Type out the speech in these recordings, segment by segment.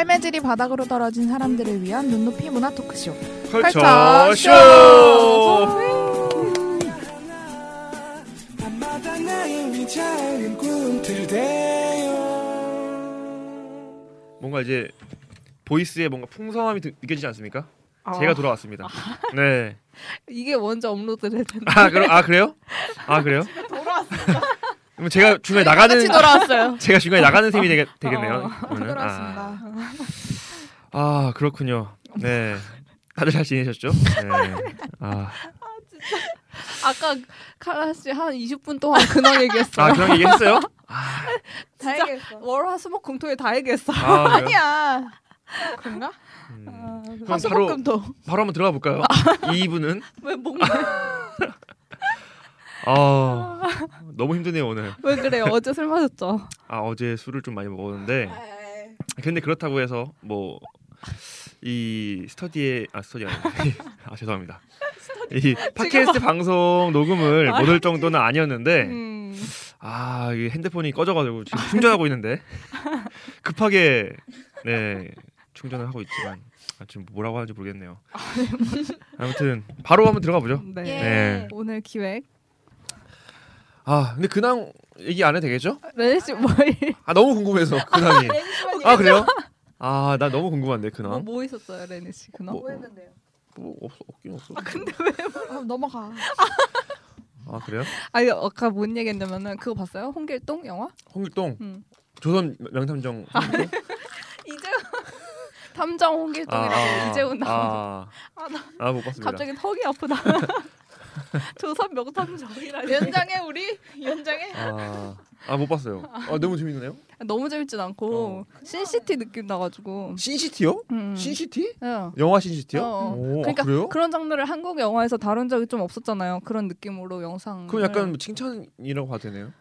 삶의 질이 바닥으로 떨어진 사람들을 위한 눈높이 문화 토크쇼. 컬처 컬처 쇼. 밤마다 나의 작은 꿈틀대요 뭔가 이제 보이스에 뭔가 풍성함이 드- 느껴지지 않습니까? 아, 제가 돌아왔습니다. 네. 이게 먼저 업로드될 텐데. 아, 그럼 아 그래요? 아 그래요? 그럼 제가 중간에 나가는 같이 돌아왔어요. 제가 중간에 나가는 셈이 되겠, 되겠네요. 어, 오늘. 돌아왔습니다. 아, 아 그렇군요. 네. 다들 잘 지내셨죠? 네. 아, 아까 카라 씨 한 20분 동안 근황 얘기했어. 아 그런 얘기 했어요? 다 얘기했어. 월화수목 금토일 다 얘기했어. 아? 아니야. 그런가? 음. 아, 그럼 바로 화수목금토. 바로 한번 들어가 볼까요? 이 2부는 왜 뭔가 아 너무 힘드네요 오늘. 왜 그래요? 어제 술 마셨죠. 아 어제 술을 좀 많이 먹었는데 근데 그렇다고 해서 뭐 이 스터디에 아 스터디 아니 아 죄송합니다. 이 팟캐스트 방송 녹음을 못할 정도는 아니었는데 음. 아이 핸드폰이 꺼져가지고 지금 충전하고 있는데 급하게 네 충전을 하고 있지만 아, 지금 뭐라고 하는지 모르겠네요. 아무튼 바로 한번 들어가 보죠. 네. 네. 오늘 기획. 아 근데 근황 얘기 안 해도 되겠죠? 레네 씨 뭐, 아 너무 궁금해서 근황이. 아 그래요? 아 나 너무 궁금한데 뭐, 근황. 뭐 있었어요, 레네 씨 그날? 뭐, 뭐 없어 없긴 없어. 아, 넘어가. 아 그래요? 아니 아까 뭔 얘기했냐면은 그거 봤어요? 홍길동 영화? 홍길동 응. 조선 명탐정. 홍길동? 이재훈 탐정 홍길동이라고 이재훈. 아, 아, 나 아, 못 봤습니다. 갑자기 턱이 아프다. 조선 명탐정이라니. 연장해 우리 연장해. 아, 아, 못 봤어요. 아, 너무 재밌네요. 너무 재밌진 않고 신시티 느낌 나가지고. 신시티요? 음. 신시티? 어. 영화 신시티요? 어. 오, 그러니까 아, 그래요? 그런 장르를 한국 영화에서 다룬 적이 좀 없었잖아요. 그런 느낌으로 영상. 그럼 약간 뭐 칭찬이라고 봐도 되네요.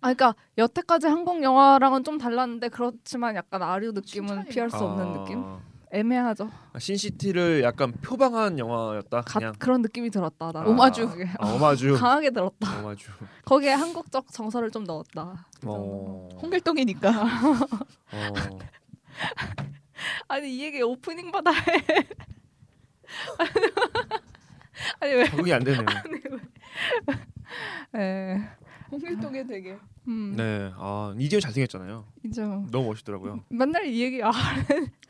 아, 그러니까 여태까지 한국 영화랑은 좀 달랐는데 그렇지만 약간 아류 느낌은. 피할 수 없는 아, 느낌. 애매하죠. 아, 신시티를 약간 표방한 영화였다. 가, 그냥 그런 느낌이 들었다. 나 아, 오마주. 아, 오마주. 강하게 들었다. 오마주. 거기에 한국적 정서를 좀 넣었다. 그. 어. 홍길동이니까. 어. 아니 이 얘기 오프닝마다 해. 아니 왜? 적응이 안 되네요. 예. 홍길동에 되게. 음. 네. 아, 이재훈 잘생겼잖아요. 뭐 너무 멋있더라고요. 맨날 이 얘기 아,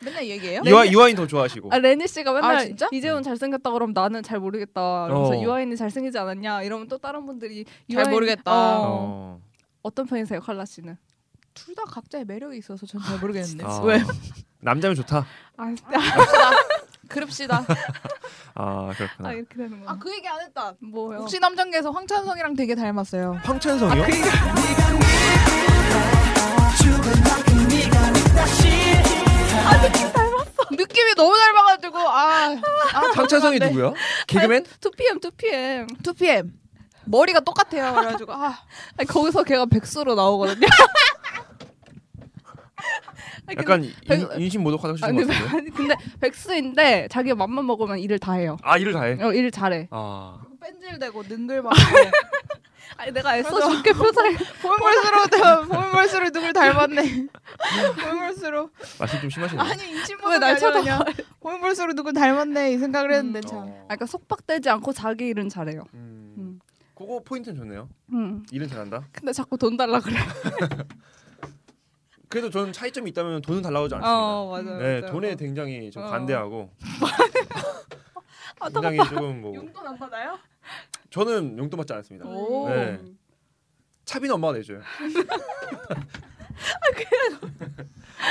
맨날 얘기해요? 이화 이화인 더 좋아하시고. 아 레니 씨가 맨날 아, 진짜? 이재훈 잘생겼다 그러면 나는 잘 모르겠다. 그러면서 어. 유아인이 잘생기지 않았냐 이러면 또 다른 분들이 잘 유아인- 모르겠다. 어. 어. 어 떤 편이세요, 칼라 씨는? 둘 다 각자의 매력이 있어서 전 잘 모르겠는데. 아. 왜? 남자면 좋다. 아, 그럽시다. 아, 그렇구나. 아 이렇게 되는 거야. 아그 얘기 안 했다. 뭐요? 혹시 남정계에서 황찬성이랑 되게 닮았어요. 황천성이요? 느낌이 너무 닮아가지고 아, 아 황천성이 죄송한데. 누구야? 개그맨? 2PM 2PM. 2PM 머리가 똑같아요. 그래가지고 아 아니, 거기서 걔가 백수로 나오거든요. 약간 인, 백- 인신 모독하다 하시는 아니, 것 같은데. 아니 근데 백수인데 자기가 맘만 먹으면 일을 다 해요. 아 일을 다 해. 어, 일 잘해. 아 뺀질대고 능글맞고 아니 내가 애써. 줄게 표정. 보면 볼수록 누굴 닮았네. 볼수록 말씀 좀 심하시네요. 아니 인신 왜날 보면 볼수록 누굴 닮았네 이 생각을 했는데 참. 어. 그러니까 속박되지 않고 자기 일은 잘해요. 음. 음. 그거 포인트는 좋네요. 음. 일은 잘한다. 근데 자꾸 돈 달라 그래. 그래도 저는 차이점이 있다면 돈은 달라고 하지 않습니다. 어 맞아요. 네, 맞아요. 돈에 굉장히 좀 어. 관대하고 아, 굉장히 조금 뭐 용돈 안 받아요? 저는 용돈 받지 않습니다. 오. 네. 차비는 엄마가 내줘요.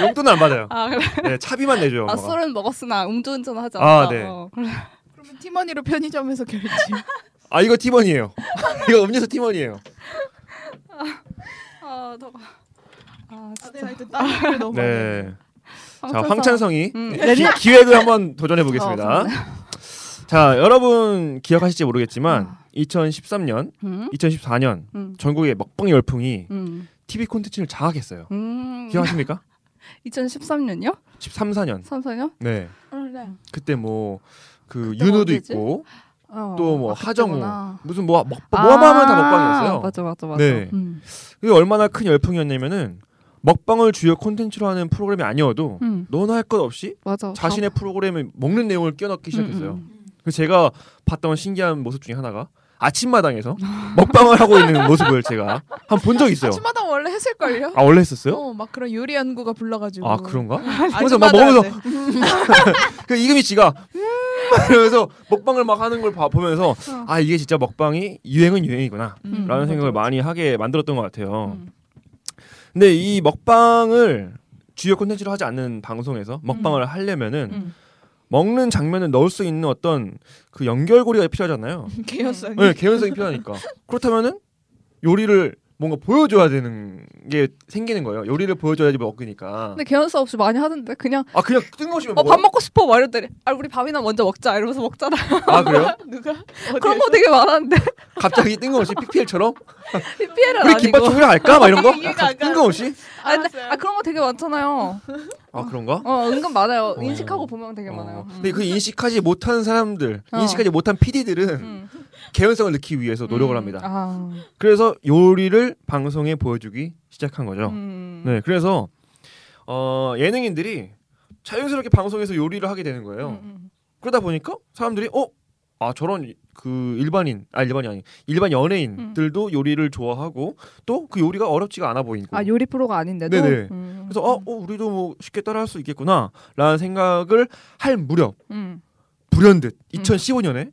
용돈은 안 받아요. 아 그래. 네, 차비만 내줘요. 아 엄마가. 술은 먹었으나 음주운전 하지 아, 않다. 네. 어, 그래. 그러면 팀원이로 편의점에서 결제. 아 이거 팀원이에요. 이거 음료수 팀원이에요. 아 더가. 아 아, 네, 진짜. 너무. 네. 자 황천성. 황찬성이 음. 기, 기획을 한번 도전해 보겠습니다. 어, 자 여러분 기억하실지 모르겠지만 2013년, 음. 2014년 음. 전국의 먹방 열풍이 음. TV 콘텐츠를 장악했어요. 음. 기억하십니까? 2013년요? 13, 14년. 3, 4년? 네. 네. 그때 뭐그 언제지? 있고 어. 또뭐 아, 하정우 그때구나. 무슨 뭐 먹, 뭐하면 다 먹방이었어요. 맞아 맞아 맞아. 네. 음. 그게 얼마나 큰 열풍이었냐면은 먹방을 주요 콘텐츠로 하는 프로그램이 아니어도 음. 너나 할 것 없이 맞아. 자신의 프로그램에 먹는 내용을 끼워넣기 시작했어요. 음, 음, 그래서 제가 봤던 신기한 모습 중에 하나가 아침마당에서 먹방을 하고 있는 모습을 제가 한 본 적 있어요. 아침마당 원래 했을걸요? 아 원래 했었어요? 어, 막 그런 요리 연구가 불러가지고. 아 그런가? 아침마당 그래서 막 먹으면서 때. 그 이금희 씨가 음 이러면서 먹방을 막 하는 걸 봐- 보면서 아 이게 진짜 먹방이 유행은 유행이구나 음, 라는 맞아, 생각을 맞아. 많이 하게 만들었던 것 같아요. 음. 근데 이 먹방을 주요 콘텐츠로 하지 않는 방송에서 먹방을 하려면은 음. 먹는 장면을 넣을 수 있는 어떤 그 연결고리가 필요하잖아요. 개연성이. 네, 개연성이 필요하니까. 그렇다면은 요리를 뭔가 보여줘야 되는 게 생기는 거예요. 요리를 보여줘야지 먹으니까. 근데 개연성 없이 많이 하던데 그냥 아 그냥 뜬금없이 어 먹어. 밥 먹고 싶어 막 이랬더니 아 우리 밥이나 먼저 먹자 이러면서 먹잖아. 아 그래요? 누가? 그런 거 되게 많았는데 갑자기 뜬금없이 PPL처럼 PPL은 우리 아니고. 김밥 총회를 할까? 막 이런 거? 뜬금없이? 아, 근데. 아 그런 거 되게 많잖아요. 아 그런가? 어 은근 많아요. 어. 인식하고 보면 되게 어. 많아요. 음. 근데 그 인식하지 못한 사람들, 어. 인식하지 못한 PD들은 음. 개연성을 넣기 위해서 노력을 음. 합니다. 아. 그래서 요리를 방송에 보여주기 시작한 거죠. 음. 네, 그래서 어, 예능인들이 자연스럽게 방송에서 요리를 하게 되는 거예요. 음, 음. 그러다 보니까 사람들이 어, 아 저런 그 일반인, 아 일반이 아니 일반 연예인들도 요리를 좋아하고 또 그 요리가 어렵지가 않아 보이고. 아 요리 프로가 아닌데도. 네네. 음. 그래서 어, 어, 우리도 뭐 쉽게 따라할 수 있겠구나라는 생각을 할 무렵 음. 불현듯 2015년에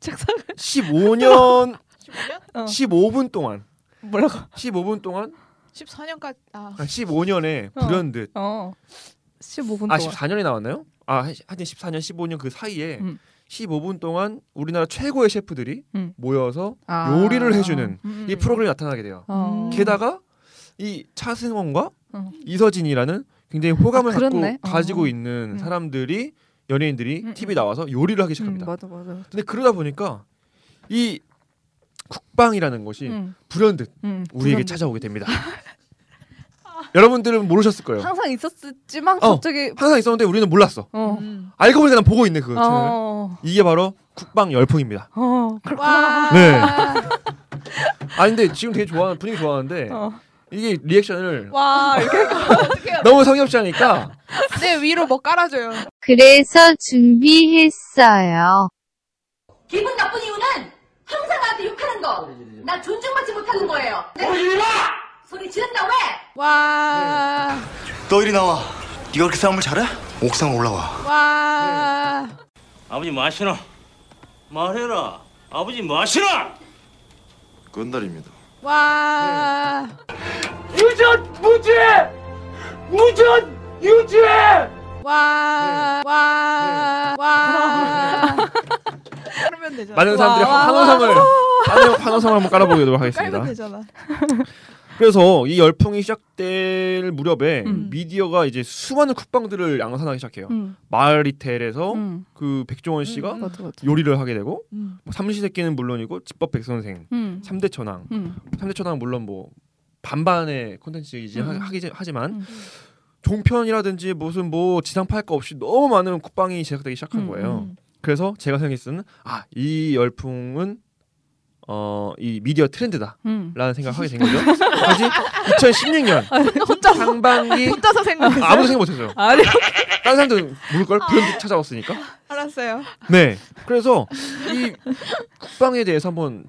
책상 15년 15년? 어. 15분 동안 뭐라고? 15분 동안 14년까지. 아. 아, 15년에 어. 불현듯 어. 15분 아 동안. 14년이 나왔나요? 아한 14년 15년 그 사이에 음. 15분 동안 우리나라 최고의 셰프들이 음. 모여서 아. 요리를 해주는 음. 이 프로그램이 나타나게 돼요. 어. 게다가 이 차승원과 어. 이서진이라는 굉장히 호감을 아, 갖고. 가지고 어. 있는 음. 사람들이 연예인들이 음, TV 음. 나와서 요리를 하기 음, 시작합니다. 맞아 맞아. 근데 그러다 보니까 이 국방이라는 것이 음. 불현듯 음. 우리에게 불현듯. 찾아오게 됩니다. 여러분들은 모르셨을 거예요. 항상 있었지만 어. 갑자기 항상 있었는데 우리는 몰랐어. 어. 음. 알고 보니까 난 보고 있네 그 채널. 어. 이게 바로 국방 열풍입니다. 어. 와. 네. 아 근데 지금 되게 좋아 분위기 좋아하는데 어. 이게 리액션을 와 이렇게 너무 하니까 내 위로 뭐 깔아줘요. 그래서 준비했어요. 기분 나쁜 이유는 항상 나한테 욕하는 거. 나 존중받지 못하는 거예요. 네. 소리 지른다 왜? 와. 너 이리 나와. 네가 그렇게 싸움을 잘해? 옥상 올라와. 와. 아버지 뭐 하시노? 말해라. 아버지 뭐 하시노? 건달입니다. 와. 와. 와. 와. 그러면 되잖아. 많은 사람들이 와, 와, 환호성을 환호, 환호성을 한번 깔아보도록 하겠습니다. 깔면 되잖아. 그래서 이 열풍이 시작될 무렵에 음. 미디어가 이제 수많은 국방들을 양산하기 시작해요. 음. 마을리텔에서 음. 그 백종원 씨가 음. 맞아 맞아. 요리를 하게 되고 음. 뭐 삼시세끼는 물론이고 집밥 백선생, 음. 삼대 천왕, 음. 삼대 천왕 물론 뭐 반반의 콘텐츠이지 음. 하, 기 하지만 음. 종편이라든지 무슨 뭐 지상파 할거 없이 너무 많은 국방이 제작되기 시작한 음, 거예요. 음. 그래서 제가 생각했을 때는 아이 열풍은 어 이 미디어 트렌드다라는 음. 생각을 하게 된 거죠. 다시 2016년 혼자서 상반기 혼자서 생각했어요. 아무도 생각 못했어요. 아니 다른 사람들은 모를 걸 브랜드 찾아왔으니까. 알았어요. 네. 그래서 이 국방에 대해서 한번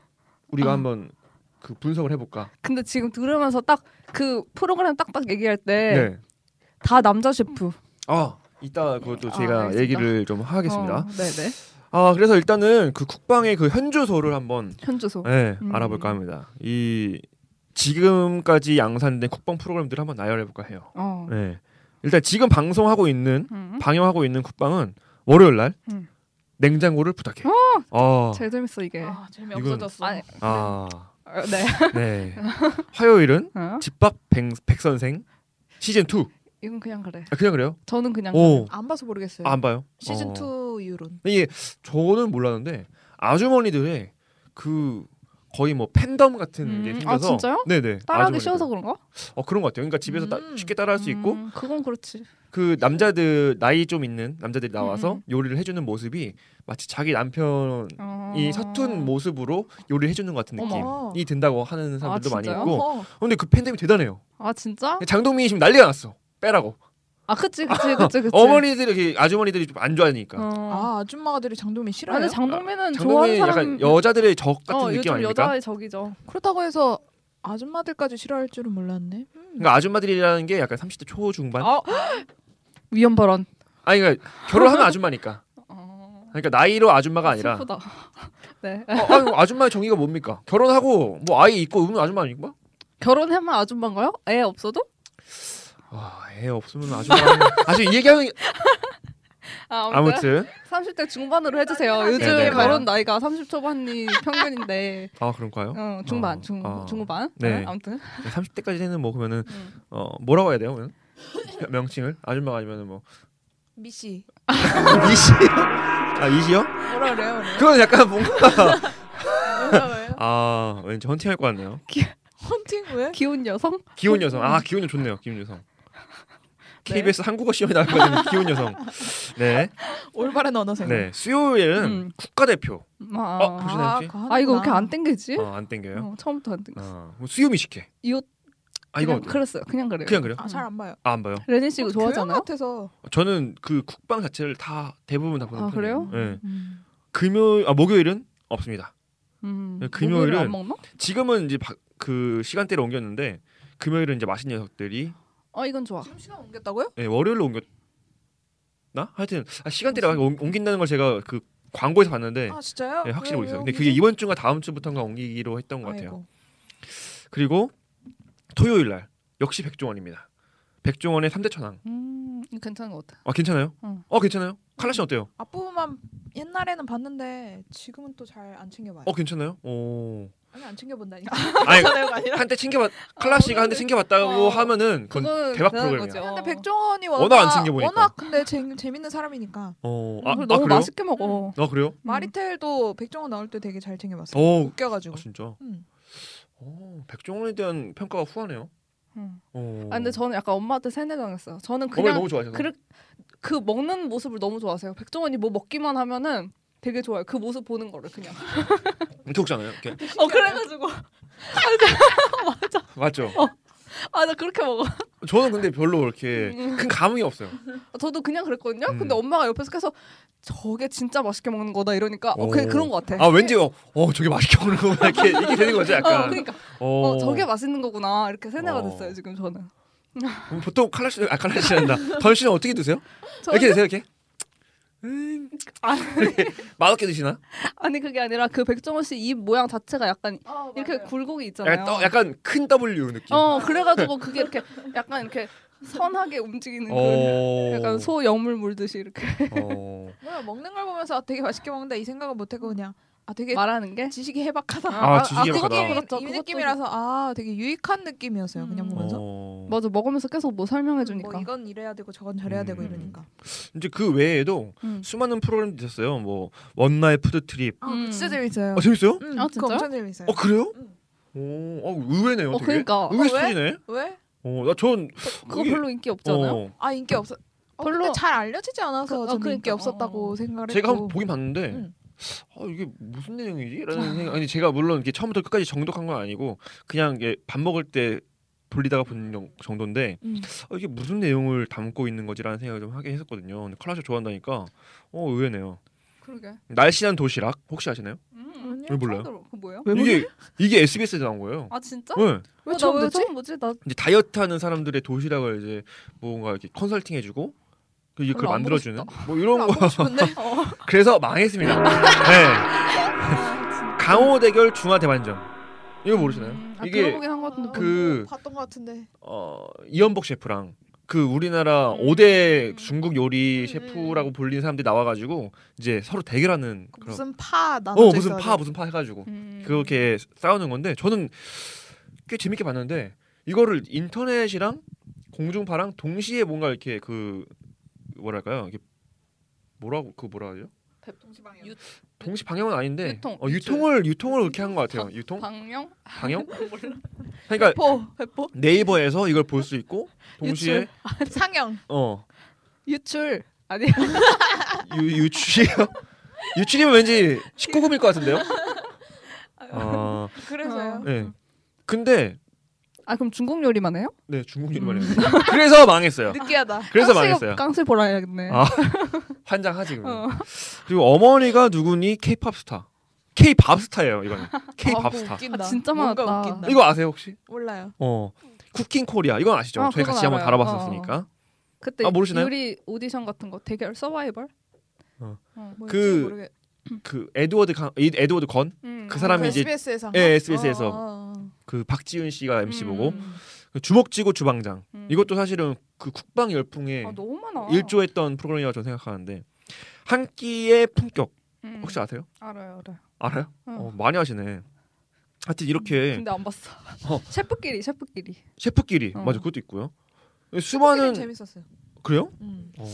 우리가 아. 한번 그 분석을 해볼까. 근데 지금 들으면서 딱 그 프로그램 딱딱 얘기할 때다 네. 남자 셰프. 아 이따 그것도 아, 제가 알겠습니다. 얘기를 좀 하겠습니다. 어, 네네. 아 그래서 일단은 그 국방의 그 현주소를 한번 현주소. 네, 음. 알아볼까 합니다. 이 지금까지 양산된 국방 프로그램들을 한번 나열해 볼까 해요. 어. 네. 일단 지금 방송하고 있는 음. 방영하고 있는 국방은 월요일 날 음. 냉장고를 부탁해. 어. 제일 재밌어 이게. 아, 재미 없어졌어. 아니, 아. 어, 네. 네. 화요일은 어? 집밥 백, 백 선생 시즌 2. 이건 그냥 그래. 아, 그냥 그래요? 저는 그냥 오. 안 봐서 모르겠어요. 아, 안 봐요. 시즌 어. 2 이후론. 이게 저는 몰랐는데 아주머니들의 그 거의 뭐 팬덤 같은 게 음, 생겨서 아, 진짜요? 네네 따라하기. 쉬워서 그런가? 어 그런 것 같아요. 그러니까 집에서 따, 음. 쉽게 따라할 수 있고 음, 그건 그렇지. 그 남자들 나이 좀 있는 남자들이 나와서 음. 요리를 해주는 모습이 마치 자기 남편이 어... 서툰 모습으로 요리를 해주는 것 같은 어머. 느낌이 든다고 하는 사람들도 아, 많이? 있고 어허. 근데 그 팬덤이 대단해요 아 진짜? 장동민이 지금 난리가 났어 빼라고 아 그치 그치 그치 그치. 어머니들이 이렇게 아주머니들이 좀 안 좋아하니까 어. 아 아줌마들이 장동민 아, 싫어요. 근데 장동민은 좋아하는 장동민이 사람 약간 여자들의 적 같은 어, 느낌 요즘 아닙니까? 여자의 적이죠. 그렇다고 해서 아줌마들까지 싫어할 줄은 몰랐네. 음. 그러니까 아줌마들이라는 게 약간 30대 초 중반 아 위험 발언. 아니 그러니까 결혼하면 아줌마니까 어... 그러니까 나이로 아줌마가 아니라 슬프다. 네. 어, 아유, 아줌마의 정의가 뭡니까? 결혼하고 뭐 아이 있고 이러면 아줌마 아닙니까? 결혼하면 아줌마인가요? 애 없어도? 아, 애 없으면 아줌마. 아주 이 얘기하는 아, 아무튼, 아무튼 30대 중반으로 해주세요. 요즘 네네. 결혼 나이가 30 초반이 평균인데 아 그런가요? 어, 중반, 어, 중 어. 중후반. 네. 네. 아무튼 30대까지는 뭐 그러면은 음. 어 뭐라고 해야 돼요? 그러면? 명칭을 아줌마가 아니면은 뭐 미씨 이시 아 이시요? 뭐라 그래요? 그래요? 그건 약간 뭔가? 아 왠지 헌팅할 것 같네요. 헌팅 왜? 기혼 여성? 기혼 여성 아 기혼 여성 좋네요. 기혼 여성. KBS 한국어 시험에 나왔거든요. 기혼 여성. 네, 올바른 언어생활. 네 수요일은 음. 국가대표. 아, 어, 보시나요? 그거 아 이거 왜 이렇게. 안 땡기지? 어, 안 땡겨요. 어, 처음부터 안 땡겨. 어, 뭐 수요미 식회. 이거 아 이거 그랬어요. 그냥 그래요. 그냥 그래요? 아, 잘 안 봐요. 아, 안 봐요. 레니 씨 이거 어, 좋아하잖아요. 같아서. 저는 그 국방 자체를 다 대부분 다 보는 아, 편이에요. 그래요? 네. 음. 금요일 아 목요일은 없습니다. 음, 네, 금요일은- 목요일에 안 먹나? 지금은 이제 바, 그 시간대를 옮겼는데 금요일은 이제 맛있는 녀석들이 어 이건 좋아. 지금 시간 옮겼다고요? 네, 월요일로 옮겼 나? 하여튼 아, 시간대를 옮- 옮긴다는 걸 제가 그 광고에서 봤는데 아 진짜요? 네, 확실히 왜, 모르겠어요. 왜 근데 그게 옮기지? 이번 주가 다음 주부터인가 옮기기로 했던 것 같아요. 아이고. 그리고 토요일 날 역시 백종원입니다. 백종원의 3대 천왕. 음 이거 괜찮은 것 같아. 아 괜찮아요? 응. 어 괜찮아요? 칼라 씨 어때요? 앞부분만 옛날에는 봤는데 지금은 또 잘 안 챙겨봐요. 어 괜찮아요? 오. 아니 안 챙겨본다니까. 아니. 한때 챙겨봤 칼라 씨가 한때 챙겨봤다고 어, 하면은 그건 대박 프로그램이야. 거죠. 근데 백종원이 워낙 워낙 안 챙겨보니까. 워낙 근데 재, 재밌는 사람이니까 어. 아, 아, 너무 아 그래요? 맛있게 먹어. 아 그래요? 음. 마리텔도 백종원 나올 때 되게 잘 챙겨봤어요. 어. 웃겨가지고. 아 진짜. 음. 어, 백종원에 대한 평가가 후하네요. 음. 어. 아 근데 저는 약간 엄마한테 세뇌당했어요. 저는 그냥 너무 좋아하셔서. 그, 그 먹는 모습을 너무 좋아하세요. 백종원이 뭐 먹기만 하면은 되게 좋아요. 그 모습 보는 거를 그냥. 먹잖아요. 이렇게. 어 그래가지고 맞죠? 아나 그렇게 먹어. 저는 근데 별로 이렇게 음. 큰 감흥이 없어요. 저도 그냥 그랬거든요. 음. 근데 엄마가 옆에서 계속 저게 진짜 맛있게 먹는 거다 이러니까 어, 오. 그, 그런 것 같아. 아 왠지 어, 어 저게 맛있게 먹는 거구나 이렇게 이렇게 되는 거죠 어, 약간. 그러니까 어, 어, 저게 맛있는 거구나 이렇게 세뇌가 어. 됐어요 지금 저는. 보통 칼라 씨, 아 칼라 씨란다. 던 씨는 어떻게 드세요? 이렇게 드세요 이렇게? 음, 아, 맛없게 드시나? 아니 그게 아니라 그 백종원 씨 입 모양 자체가 약간 이렇게 굴곡이 있잖아요. 약간, 떠, 약간 큰 W 느낌. 어 그래가지고 그게 이렇게 약간 이렇게 선하게 움직이는 그 어. 약간 소 여물 물듯이 이렇게 어. 뭐야 먹는 걸 보면서 아, 되게 맛있게 먹는다 이 생각을 못했고 그냥 아 되게 말하는 게 지식이 해박하다. 아, 지식이 그것도 해박하다. 그렇죠. 이 느낌이라서 아 되게 유익한 느낌이었어요. 그냥 음. 보면서. 어. 맞아 먹으면서 계속 뭐 설명해 주니까. 뭐 이건 이래야 되고 저건 저래야 되고 음. 이러니까. 이제 그 외에도 음. 수많은 프로그램도 있었어요. 뭐 One Night Food Trip. 아 음. 진짜 재밌어요. 아 재밌어요? 음, 아, 진짜요? 엄청 재밌어요. 어 그래요? 음. 오, 어, 의외네요. 어, 되게. 그러니까. 의외 어, 왜? 스토리네. 왜? 어, 나전 그거 별로 인기 없잖아요. 아 인기 없어. 어, 별로- 잘 알려지지 않아서 그- 어, 저는 그러니까. 인기 없었다고 어. 생각을 제가 했고. 한번 보긴 봤는데 음. 아 이게 무슨 내용이지?라는 생각. 아니 제가 물론 이렇게 처음부터 끝까지 정독한 건 아니고 그냥 이게 밥 먹을 때 돌리다가 본 정- 정도인데 음. 아, 이게 무슨 내용을 담고 있는 거지라는 생각을 좀 하게 했었거든요. 근데 컬라쇼 좋아한다니까 어 의외네요. 그러게. 날씬한 도시락 혹시 아시나요? 음. 왜 몰라요? 그거 뭐예요? 왜 이게 이게 SBS에서 나온 거예요. 아 진짜? 네. 왜 어, 처음 나왜 듣지? 보지? 나 이제 다이어트 하는 사람들의 도시락을 이제 뭔가 이렇게 컨설팅 해주고 그 그걸 보고 만들어주는 뭐 이런 안 거. 그래서 망했습니다. 네. 강호 대결 중화 대반전 이거 모르시나요? 음, 아, 이게 들어보긴 한것 같은데 그- 어, 봤던 것 같은데. 어, 이연복 셰프랑 그 우리나라 음. 오 5대 중국 요리 음, 셰프라고 불리는 사람들이 나와가지고 이제 서로 대결하는 그 그런 무슨 파 나눠져 어 무슨 있어야 파 돼. 무슨 파 해가지고 음. 그렇게 싸우는 건데 저는 꽤 재밌게 봤는데 이거를 인터넷이랑 공중파랑 동시에 뭔가 이렇게 그 뭐랄까요 이게 뭐라고 그 뭐라 하죠 유- 동시 방영은 아닌데 유통, 어, 유통을 유통을 그렇게 한 것 같아요. 유통 방영? 방영? 그러니까 포 배포 네이버에서 이걸 볼 수 있고 동시에 상영 어 유출 아니 유, 유출이요? 유출이면 왠지 19금일 것 같은데요? 아, 그래서요. 네. 근데 아 그럼 중국 요리만 해요? 네 중국 요리만 해요. 그래서 망했어요. 느끼하다. 그래서 깡실- 망했어요. 깡실 보라 해야겠네. 아. 환장하지 그러면. 어. 그리고 어머니가 누구니 K-팝 스타. K-팝 스타예요 이거는. K-팝 아, 스타. 아, 진짜 많았다. 웃긴다. 이거 아세요 혹시? 몰라요. 어. Cook King Korea 이건 아시죠? 아, 저희 같이 한번 알아요. 다뤄봤었으니까. 그때 아, 모르시나요? 요리 오디션 같은 거 대결 서바이벌? 어. 뭐였지? 그-. 그 에드워드 강, 이- 에드워드 권? 음. 그 사람이 이제 SBS에서. 예, SBS에서 어, 어. 그 박지윤 씨가 MC 보고 음. 그 주먹쥐고 주방장. 음. 이것도 사실은 그 쿡방 열풍에 아. 일조했던 프로그램이라고 저는 생각하는데 한 끼의 품격 음. 혹시 아세요? 알아요, 알아요. 알아요? 어. 어, 많이 아시네. 하여튼 이렇게 근데 안 봤어. 어. 셰프끼리 셰프끼리. 셰프끼리 어. 맞아 그것도 있고요. 많은 수많은 재밌었어요. 그래요? 음. 어...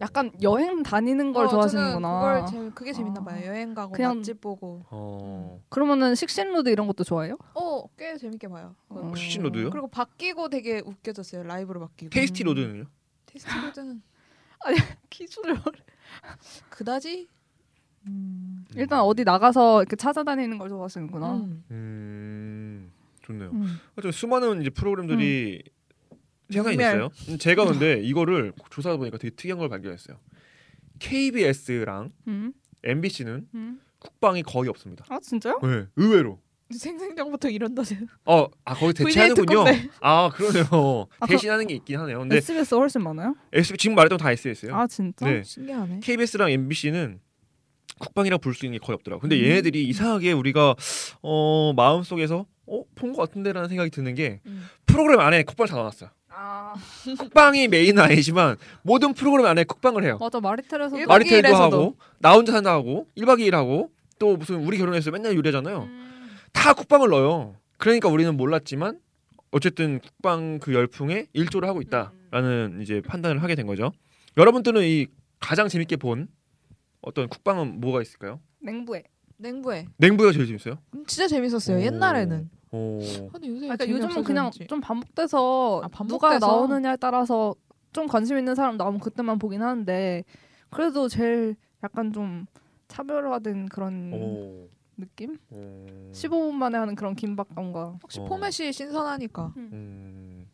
약간 여행 다니는 걸 어, 좋아하시는구나. 저는 그걸 재 그게 재밌나 아. 봐요. 여행 가고 그냥- 맛집 보고. 어... 그러면은 식신로드 이런 것도 좋아해요? 어, 꽤 재밌게 봐요. 어. 식신로드요? 그리고 바뀌고 되게 웃겨졌어요. 라이브로 바뀌고. Tasty Road는요? Tasty Road는 기준을 그다지. 일단 어디 나가서 이렇게 찾아다니는 걸 좋아하시는구나. 음. 음 좋네요. 음. 하여튼 수많은 이제 프로그램들이 생각이. 있어요. 음, 제가 근데 이거를 조사하다 보니까 되게 특이한 걸 발견했어요. KBS랑 음. MBC는 음. 국방이 거의 없습니다. 아 진짜요? 네, 의외로. 생생정부터 이런다세요. 어, 아 거기 대체하는군요. 아 그러네요. 아, 대신하는 게 있긴 하네요. 근데 SBS 훨씬 많아요? SBS 지금 말했던 건다 SBS예요. 아 진짜? 네. 신기하네. KBS랑 MBC는 국방이라 부를 수 있는 게 거의 없더라고. 근데 음. 얘네들이 이상하게 우리가 어 마음 속에서 어본 것 같은데라는 생각이 드는 게 음. 프로그램 안에 국방을 다 넣어놨어요. 아 국방이 메인은 아니지만 모든 프로그램 안에 국방을 해요. 맞아 마리텔에서도 일박 마리텔도 이일에서도. 하고 나 혼자 산다 하고 1박 2일 하고 또 무슨 우리 결혼해서 맨날 요리하잖아요. 음. 다 국방을 넣어요. 그러니까 우리는 몰랐지만 어쨌든 국방 그 열풍에 일조를 하고 있다라는 이제 판단을 하게 된 거죠. 여러분들은 이 가장 재밌게 본 어떤 국방은 뭐가 있을까요? 냉부에. 냉부에. 냉부가 제일 재밌어요. 음, 진짜 재밌었어요. 오. 옛날에는. 오. 근데 요새 아, 그러니까 요즘은 그냥. 좀 반복돼서, 아, 반복돼서? 누가 나오느냐에 따라서 좀 관심 있는 사람 나오면 그때만 보긴 하는데 그래도 제일 약간 좀 차별화된 그런 오. 느낌? 오. 15분 만에 하는 그런 긴박감과 혹시 어. 포맷이 신선하니까. 음.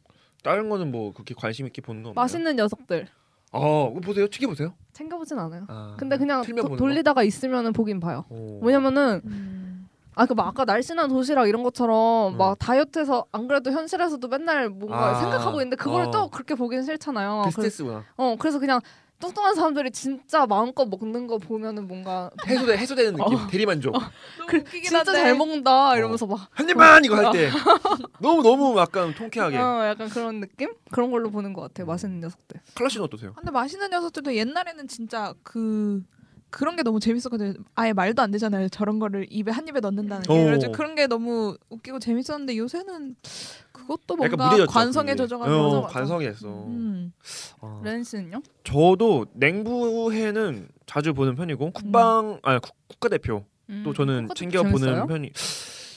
다른 거는 뭐 그렇게 관심 있게 보는 거 없나요? 맛있는 녀석들 아, 그거 보세요. 튀겨 보세요. 챙겨 보진 않아요. 아, 근데 그냥 도- 돌리다가 있으면은 보긴 봐요. 거? 오. 왜냐면은 음. 아 그 막 아까 날씬한 도시락 이런 것처럼 음. 막 다이어트해서 안 그래도 현실에서도 맨날 뭔가 아, 생각하고 있는데 그걸 어. 또 그렇게 보긴 싫잖아요. 그래, 비스테스구나. 어 그래서 그냥 뚱뚱한 사람들이 진짜 마음껏 먹는 거 보면은 뭔가 해소돼 해소되는 느낌. 대리만족. 그, 진짜 잘 먹는다 이러면서 막한 입만 이거 할 때 너무 너무 약간 통쾌하게. 어, 약간 그런 느낌? 그런 걸로 보는 것 같아요. 맛있는 녀석들. 클라시는 어떠세요? 근데 맛있는 녀석들도 옛날에는 진짜 그 그런 게 너무 재밌었거든요. 아예 말도 안 되잖아요. 저런 거를 입에 한 입에 넣는다는 게. 오. 그래서 그런 게 너무 웃기고 재밌었는데 요새는 그것도 뭔가 무뎌졌죠. 관성에. 젖어가면서 어, 관성이 됐어. 음. 아. 렌 씨는요? 저도 냉부회는 자주 보는 편이고 국방 아니 국, 국가대표 또 저는 음, 그것도 챙겨? 보는 편이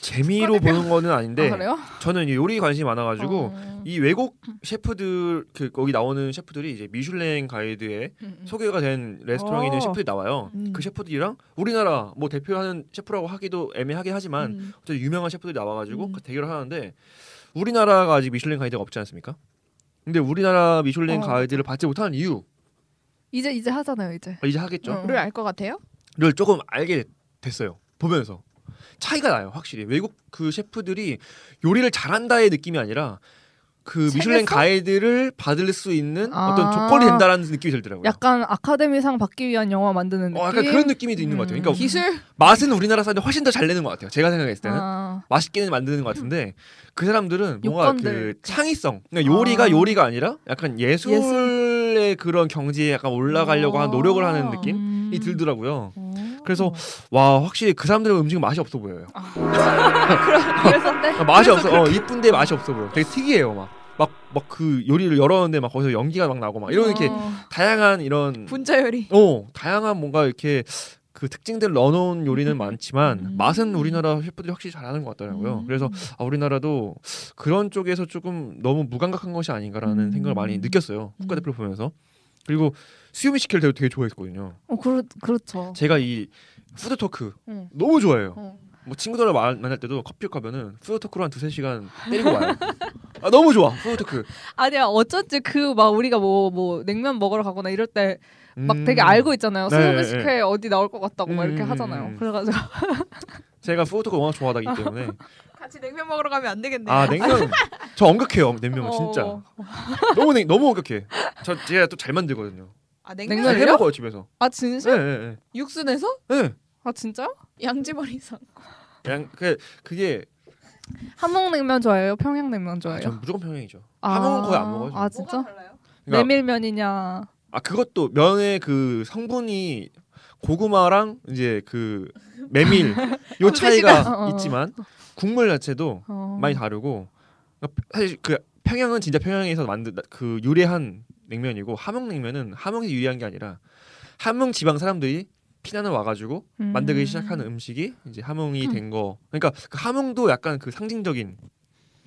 재미로 보는 거는 아닌데 아? 저는 이 요리 관심이 많아가지고 어. 이 외국 셰프들 그 거기 나오는 셰프들이 이제 미슐랭 가이드에 음, 음. 소개가 된 레스토랑에 있는 어. 셰프들이 나와요. 음. 그 셰프들이랑 우리나라 뭐 대표하는 셰프라고 하기도 애매하긴 하지만 음. 어쨌든 유명한 셰프들이 나와가지고 대결을 하는데 우리나라가 아직 미슐랭 가이드가 없지 않습니까? 근데 우리나라 미슐랭 어. 가이드를 받지 못하는 이유 이제 이제 하잖아요, 이제. 아, 이제 하겠죠. 어. 를알 것 같아요? 를 조금 알게 됐어요. 보면서 차이가 나요, 확실히. 외국 그 셰프들이 요리를 잘한다의 느낌이 아니라 그 미슐랭 책에서? 가이드를 받을 수 있는 아. 어떤 조건이 된다라는 느낌이 들더라고요. 약간 아카데미상 받기 위한 영화 만드는 느낌. 어, 약간 그런 느낌이 있는 것 같아요. 그러니까 음. 기술 맛은 우리나라 사람들 훨씬 더 잘 내는 것 같아요. 제가 생각했을 때는 아, 맛있게는 만드는 것 같은데 그 사람들은 뭔가 요건들. 그 창의성, 그러니까 요리가 아. 요리가 아니라 약간 예술의 그런 경지에 약간 올라가려고 하는 노력을 하는 느낌이 음. 들더라고요. 어. 그래서 와 확실히 그 사람들의 음식은 맛이 없어 보여요. 그래서 네. 아, 맛이 없어. 어, 이쁜데 맛이 없어 보여. 되게 특이해요, 막. 막막그 요리를 열었는데 막 거기서 연기가 막 나고 막 이런 이렇게 어. 다양한 이런 분자 요리. 어 다양한 뭔가 이렇게 그 특징들 넣어놓은 요리는 많지만 음. 맛은 우리나라 셰프들이 확실히 잘하는 것 같더라고요. 음. 그래서 아, 우리나라도 그런 쪽에서 조금 너무 무감각한 것이 아닌가라는 음. 생각을 많이 느꼈어요. 음. 국가대표 보면서 그리고 수요미식회를 되게, 되게 좋아했거든요. 어 그렇 그렇죠. 제가 이 food talk 응. 너무 좋아해요. 어. 뭐 친구들을 마- 만날 때도 커피 가면은 food talk로 한 두세 시간 때리고 와요. 아 너무 좋아 food talk. 아니야 어쩐지 그 막 우리가 뭐뭐 냉면 먹으러 가거나 이럴 때 막 음. 되게 알고 있잖아요. 네, 수요미 네. 식회 어디 나올 것 같다고 막 이렇게 음, 하잖아요. 음. 그래가지고 제가 food talk 워낙 좋아하기 때문에 같이 냉면 먹으러 가면 안 되겠네요. 아 냉면 저 엄격해요 냉면 진짜 어. 너무 냉, 너무 엄격해. 저 제가 또 잘 만들거든요. 아 냉면을요? 냉면 해 먹어요 집에서. 아 진짜? 네, 네, 육수 내서 네. 네. 아 진짜? 양지머리상. 그냥 그 그게 함흥냉면 좋아해요? 평양냉면 아, 좋아해요? 전 무조건 평양이죠. 함흥은 거의 안 먹어요. 아 저는. 진짜? 그러니까 메밀면이냐? 아 그것도 면의 그 성분이 고구마랑 이제 그 메밀 요 차이가 어, 어. 있지만 국물 자체도 어. 많이 다르고 사실 그 평양은 진짜 평양에서 만든 그 유래한 냉면이고 함흥 냉면은 함흥에서 유래한 게 아니라 함흥 지방 사람들이 피난을 와가지고 음. 만들기 시작하는 음식이 이제 함흥이 음. 된 거. 그러니까 그 함흥도 약간 그 상징적인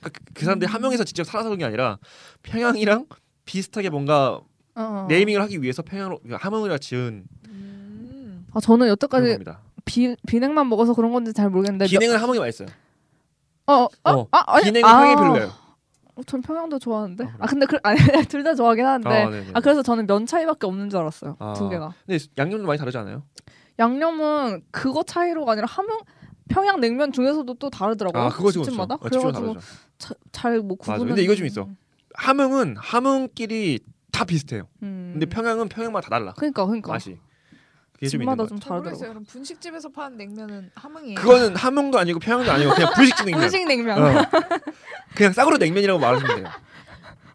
그러니까 그- 그 사람들이 음. 함흥에서 직접 살아서 그런 게 아니라 평양이랑 비슷하게 뭔가 어. 네이밍을 하기 위해서 평양으로 그러니까 함흥이라 지은 음. 아 저는 여태까지. 비 비냉만 먹어서 그런 건지 잘 모르겠는데 비냉은 함흥이 맛있어요. 면- 어, 어, 어, 아, 아니, 비냉은 아. 평양이 별로예요. 어, 전 평양도 좋아하는데. 아, 그래요? 아, 근데 그 아니 둘 다 좋아하긴 하는데. 아, 아. 그래서 저는 면 차이밖에 없는 줄 알았어요. 아. 두 개가. 근데 양념도 많이 다르지 않아요? 양념은 그거 차이로가 아니라 함흥 평양 냉면 중에서도 또 다르더라고요. 아 그거 지금. 어, 집집마다 그래가지고. 잘뭐 구분. 맞아. 근데 이거 좀 있어. 함흥은 함흥끼리 다 비슷해요. 음. 근데 평양은 평양마다 다 달라. 그러니까 그러니까 맛이. 집마다 것좀 같아요. 잘 모르겠어요. 다르더라고. 그럼 분식집에서 파는 냉면은 함흥이에요. 그거는 함흥도 아니고 평양도 아니고 그냥 불식집 냉면. 분식 냉면. 어. 그냥 싸구려 냉면이라고 말하시면 돼요.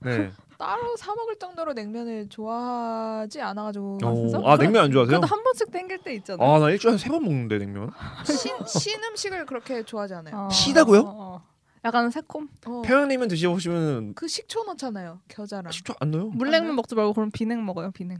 네. 따로 사 먹을 정도로 냉면을 좋아하지 않아가지고 오, 아 냉면 안 좋아하세요? 그래도 한 번씩 땡길 때 있잖아요. 아나 일주일에 세번 먹는데 냉면. 신, 신 음식을 그렇게 좋아하지 않아요. 어, 시다고요? 어, 어. 약간 새콤. 어, 평양냉면 드셔보시면 그 식초 넣잖아요. 겨자랑. 식초 안 넣어요. 물냉면 먹지 말고 그럼 비냉 먹어요. 비냉.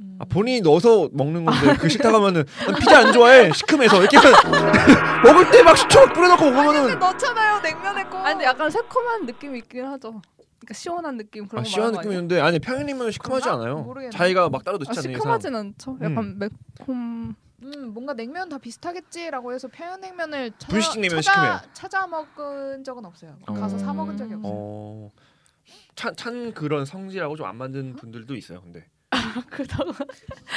음. 아, 본인이 넣어서 먹는 건데 그 식당 가면은 난 피자 안 좋아해 시큼해서 이렇게 먹을 때 막 식초 막 뿌려놓고 먹으면은 넣잖아요 냉면에 꼭. 아 근데 약간 새콤한 느낌이 있긴 하죠. 그러니까 시원한 느낌 그런 아, 거 시원한? 느낌이 있는데 아니 평양냉면은 시큼하지 그런가? 않아요. 모르겠네. 자기가 막 따로 아, 넣지 않는 이상. 시큼하진 않죠. 약간 음. 매콤. 음 뭔가 냉면 다 비슷하겠지라고 해서 평양냉면을 찾아, 냉면 찾아. 찾아 먹은 적은 없어요. 어. 가서 사 먹은 적이 없어요. 어. 찬, 찬 그런 성질하고 좀 안 맞는 분들도 있어요. 근데 그렇다고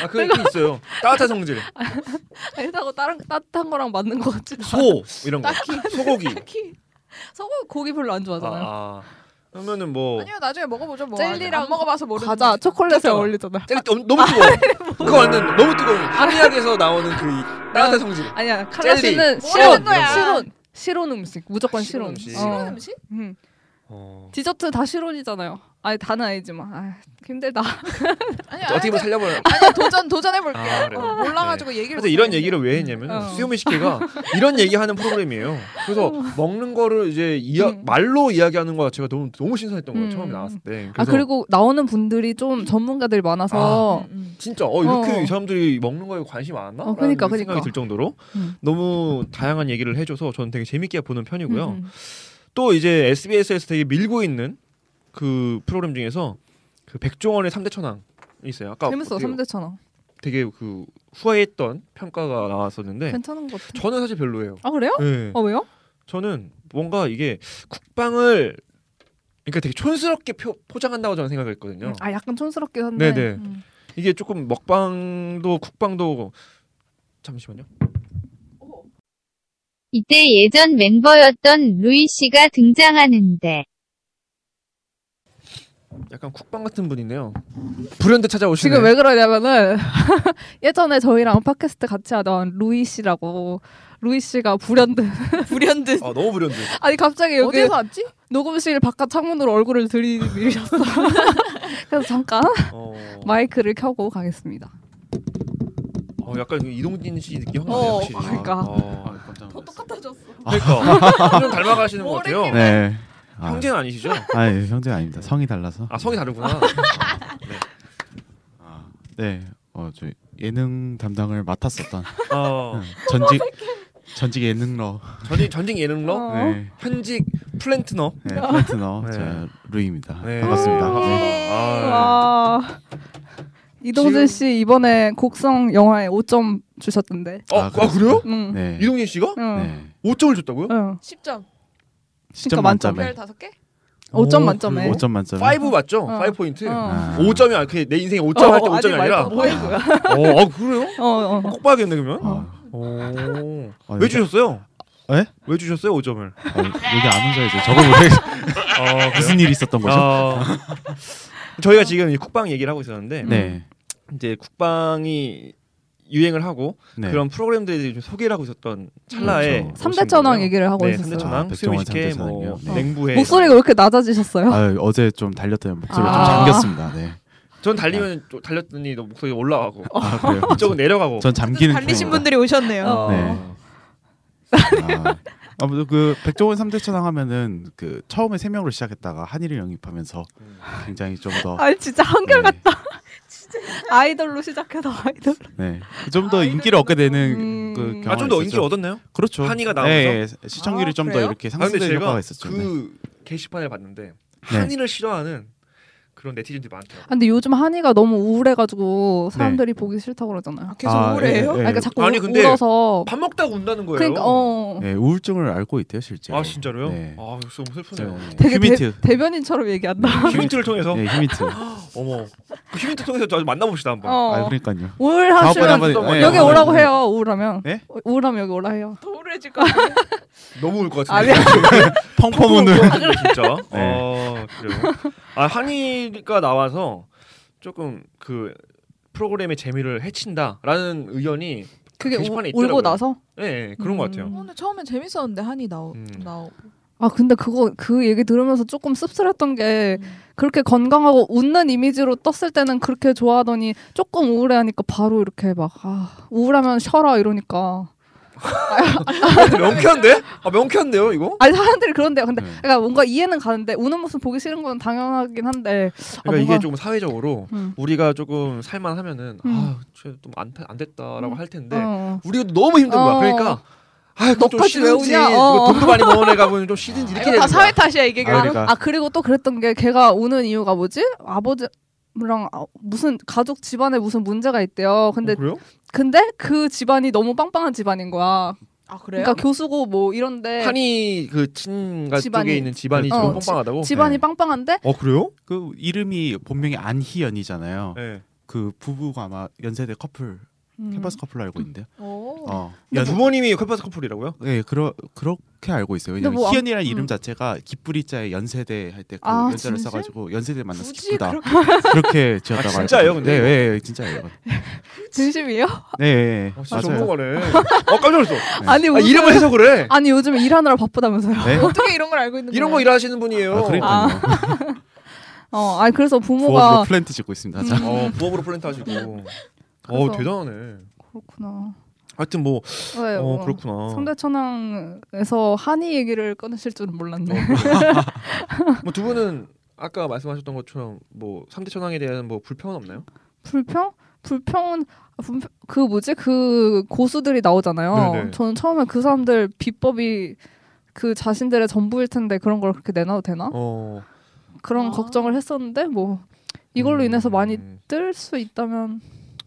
아 그게 있어요. 따뜻한 성질, 아니다고 다른 따뜻한 거랑 맞는 것 같지도 소 이런 거, 소고기. 딱히 소고 고기 별로 안 좋아하잖아요. 아, 아. 그러면은 뭐 아니요 나중에 먹어보죠. 뭐 젤리랑 안 먹어봐서 모르는 과자. 초콜릿에 뜨거워. 어울리잖아요. 젤리 너무, 너무 뜨거워. 그거 완전 너무 뜨거워. 한의학에서 나오는 그 이- 따뜻한 성질. 아니야 칼라 젤리, 씨는 뭐 실온, 거야. 실온, 실온 음식 무조건 아, 실온. 실온 음식. 어. 음식? 음. 어. 디저트 다 실온이잖아요. 아니 다는 아니지만 아, 힘들다. 아니 어떻게 보면 살려버려. 아니 도전 도전해 볼게요. 아? 어, 몰라가지고 얘기를. 그래서 이런. 얘기를 왜 했냐면 어. 수요미 식회가 이런 얘기하는 프로그램이에요. 그래서 먹는 거를 이제 이야, 음. 말로 이야기하는 거 자체가 너무 너무 신선했던 거예요. 음. 처음에 나왔을 때. 아 그래서 그리고 나오는 분들이 좀 전문가들이 많아서 음, 음. 진짜 어 이렇게 어. 이 사람들이 먹는 거에 관심이 많나? 어, 그러니까, 라는 생각이 그러니까. 들 정도로 음. 너무 다양한 얘기를 해줘서 저는 되게 재밌게 보는 편이고요. 음, 음. 또 이제 SBS에서 되게 밀고 있는 그 프로그램 중에서 그 백종원의 3대 천왕이 있어요. 아까 재밌어 되게, 3대 천왕. 되게 그 후회했던 평가가 나왔었는데 괜찮은 것 같아. 저는 사실 별로예요. 아 그래요? 네. 어 왜요? 저는 뭔가 이게 국방을 그러니까 되게 촌스럽게 표, 포장한다고 저는 생각했거든요. 아 약간 촌스럽긴 한데. 네네. 음. 이게 조금 먹방도 국방도 잠시만요. 이때 예전 멤버였던 루이 씨가 등장하는데 약간 국방 같은 분이네요. 불현듯 찾아오시네. 지금 왜 그러냐면은 예전에 저희랑 팟캐스트 같이 하던 루이 씨라고 루이 씨가 불현듯 불현듯. 아 너무 불현듯. 아니 갑자기 여기 어디서 왔지? 녹음실 바깥 창문으로 얼굴을 들이밀으셨어. 그래서 잠깐 어, 마이크를 켜고 가겠습니다. 어 약간 그 이동진 씨 느낌 확 어, 나네요. 확실히. 그러니까. 어, 깜짝 더 똑같아졌어. 그러니까 좀 닮아가시는 것 같아요. 네. 아, 형제는 아니시죠? 아니 형제가 아닙니다. 성이 달라서. 아 성이 다르구나. 아, 네. 어 저희 예능 담당을 맡았었던 어, 응, 전직 전직 예능러 전직 전직 예능러, 어. 네, 현직 플랜트너. 네 플래트너 네. 저 루이입니다. 네. 반갑습니다. 반갑습니다. 네. 아, 와. 이동진 씨 이번에 곡성 영화에 5점 주셨던데. 어, 아, 아, 그래요? 응. 네. 이동진 씨가 응. 네. 5점을 줬다고요? 응. 10점. 10점 만점. 만점에 15개? 5점 오, 만점에. 그래요? 5점 만점에 5 맞죠? 어. 5 포인트. 어. 아. 5점이 아니 그내 인생에 5점 할때 5점이 아니라. 말고 포인트야. 어, 아, 그래요? 어, 어. 꼭 봐야겠네 그러면. 어. 오. 아, 왜 주셨어요? 에? 왜 주셨어요 5점을? 어, 여기 안 오셔야죠. 저거 왜 어, 무슨 일이 있었던 거죠? 어. 저희가 지금 이 국방 얘기를 하고 있었는데 네. 이제 국방이 유행을 하고 네. 그런 프로그램들이 좀 소개를 하고 있었던 찰나에 그렇죠. 오신 3대 천왕 거예요. 얘기를 하고 네, 있었어요. 3대 천왕, 아, 삼대 뭐? 네. 냉부회. 목소리가 왜 이렇게 낮아지셨어요? 아, 어제 좀 달렸더니 목소리가 아. 좀 잠겼습니다. 네. 전 달리면 좀 달렸더니 너 목소리가 올라가고 아, 그래요. 이쪽은 내려가고. 전 잠기는 달리신 편입니다. 분들이 오셨네요. 어. 네. 아, 아무튼 그 백종원 3대 천왕 하면은 그 처음에 세 명으로 시작했다가 한일을 영입하면서 굉장히 좀 더 아 진짜 한결 네, 같다. 아이돌로 시작해서 아이돌. 네. 좀 더 인기를 얻게 되는 음. 그 경험이 아 좀더 있었죠. 인기 얻었나요? 그렇죠. 한이가 나와서? 네, 시청률이 아, 좀더 그래요? 이렇게 아 근데 상승되는 효과가 있었죠. 네. 그 게시판을 봤는데 네. 한이를 싫어하는 그런 네티즌들이 많더라고요. 아, 근데 요즘 한이가 너무 우울해가지고 사람들이 보기 싫다고 그러잖아요. 아, 계속 아, 우울해요? 예, 예. 아니, 그러니까 자꾸 아니, 우- 근데 울어서. 밥 먹다가 운다는 거예요. 그러니까 어. 네, 우울증을 앓고 있대요, 실제로. 아 진짜로요? 네. 아 너무 슬프네요. 저, 되게 휴민트. 대, 대변인처럼 얘기한다. 휴민트를 통해서 네, 휴민트. 어머 그 휴민트 통해서 저 만나봅시다 한번. 어. 아, 그러니까요. 우울하시면 한번 네, 여기 오라고 네. 해요. 우울하면. 네? 우울하면 여기 오라 해요. 더 우울해질 것 같아요. 너무 울 것 같은데. 아니야. 펑펑 우는. 진짜. 네. 어 그래요. 아 한이가 나와서 조금 그 프로그램의 재미를 해친다라는 의견이 그게 게시판에 우, 울고 있더라고요. 나서. 네, 네, 그런 것 같아요. 어, 근데 처음엔 재밌었는데 한이 나오 음. 나오. 아 근데 그거 그 얘기 들으면서 조금 씁쓸했던 게 음. 그렇게 건강하고 웃는 이미지로 떴을 때는 그렇게 좋아하더니 조금 우울해하니까 바로 이렇게 막 아, 우울하면 쉬어라 이러니까 명쾌한데? 아 명쾌한데요 이거? 아니 사람들이 그런데요. 근데 네. 그러니까 뭔가 이해는 가는데 우는 모습 보기 싫은 건 당연하긴 한데 아, 그러니까 이게 뭔가- 조금 사회적으로 음. 우리가 조금 살만하면 음. 아좀안 안 됐다라고 음. 할 텐데 어. 우리가 너무 힘든 거야. 어. 그러니까 아 너까지 쉬든지 우냐? 어. 돈도 많이 버는 애가 보면 좀 쉬든지 이렇게 되는 다. 사회 탓이야 이게 아. 그러니까. 아 그리고 또 그랬던 게 걔가 우는 이유가 뭐지? 아버지랑 아, 무슨 가족 집안에 무슨 문제가 있대요. 근데 어? 근데 그 집안이 너무 빵빵한 집안인 거야. 아 그래요? 그러니까 교수고 뭐 이런데 한이 그 친가 집안이- 쪽에 있는 집안이 어, 좀 지- 뻥빵하다고? 집안이 네. 빵빵한데 어 그래요? 그 이름이 본명이 안희연이잖아요. 네. 그 부부가 아마 연세대 커플, 음. 캠퍼스 커플로 알고 있는데요. 오. 어. 연, 부모님이 컬파스 커플이라고요? 네, 그러 그렇게 알고 있어요. 왜냐면 뭐 희연이라는 음. 이름 자체가 기쁘리자에 연세대 할 때그 아, 연자를 진짜? 써가지고 연세대 만나서 기쁘다 그렇게 그렇게 지었다고 아, 알거든요. 근데 네, 네, 네, 진짜예요. 진심이에요? 네, 네, 네. 어, 진짜 맞아요. 전문가네. 어 깜짝 놀랐어. 아니 아, 이름을 해석을 해. 아니 요즘 일하느라 바쁘다면서요. 네? 어떻게 이런 걸 알고 있는 이런 거 거예요? 일하시는 분이에요. 아, 그러니까요. 어, 아니 그래서 부업으로 부모가 플랜트 짓고 있습니다. 자. 어 부업으로 플랜트 하시고. 어 대단하네. 그렇구나. 하여튼 뭐 네, 어, 뭐 그렇구나. 삼대천왕에서 한이 얘기를 꺼내실 줄은 몰랐네. 뭐두 분은 아까 말씀하셨던 것처럼 뭐 삼대 천왕에 대한 뭐 불평은 없나요? 불평? 불평은 아, 불평- 그 뭐지 그 고수들이 나오잖아요. 네네. 저는 처음에 그 사람들 비법이 그 자신들의 전부일 텐데 그런 걸 그렇게 내놔도 되나? 어. 그런 아. 걱정을 했었는데 뭐 이걸로 음. 인해서 많이 뜰 수 있다면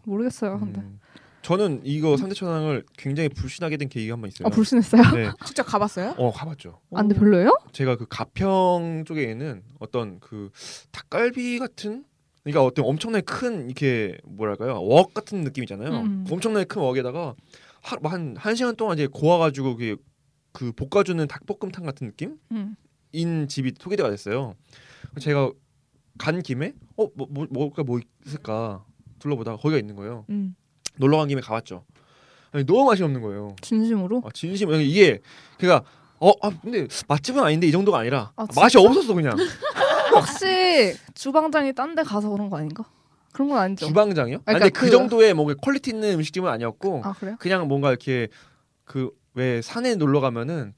모르겠어요. 근데 음. 저는 이거 삼대 천왕을 굉장히 불신하게 된 계기가 한 번 있어요. 아 불신했어요? 네. 직접 가봤어요? 어 가봤죠. 안돼 별로예요? 제가 그 가평 쪽에 있는 어떤 그 닭갈비 같은 그러니까 어떤 엄청나게 큰 이렇게 뭐랄까요 웍 같은 느낌이잖아요. 음. 엄청나게 큰 웍에다가 한한 한 시간 동안 이제 고와가지고 그, 그 볶아주는 닭볶음탕 같은 느낌? 음. 인 집이 소개가 됐어요. 제가 간 김에 어뭐 뭐, 뭐가 뭐 있을까 둘러보다가 거기가 있는 거예요. 음. 놀러 간 김에 가봤죠. 아니, 너무 맛이 없는 거예요. 진심으로? 아, 진심 이게 그니까 어 아, 근데 맛집은 아닌데 이 정도가 아니라 아, 맛이 없었어 그냥 혹시 주방장이 딴 데 가서 그런 거 아닌가? 그런 건 아니죠. 주방장이요? 아, 그러니까 근데 그, 그- 정도의 뭔가 quality 있는 음식집은 아니었고 아 그래요? 그냥 뭔가 이렇게 그 왜 산에 놀러 가면은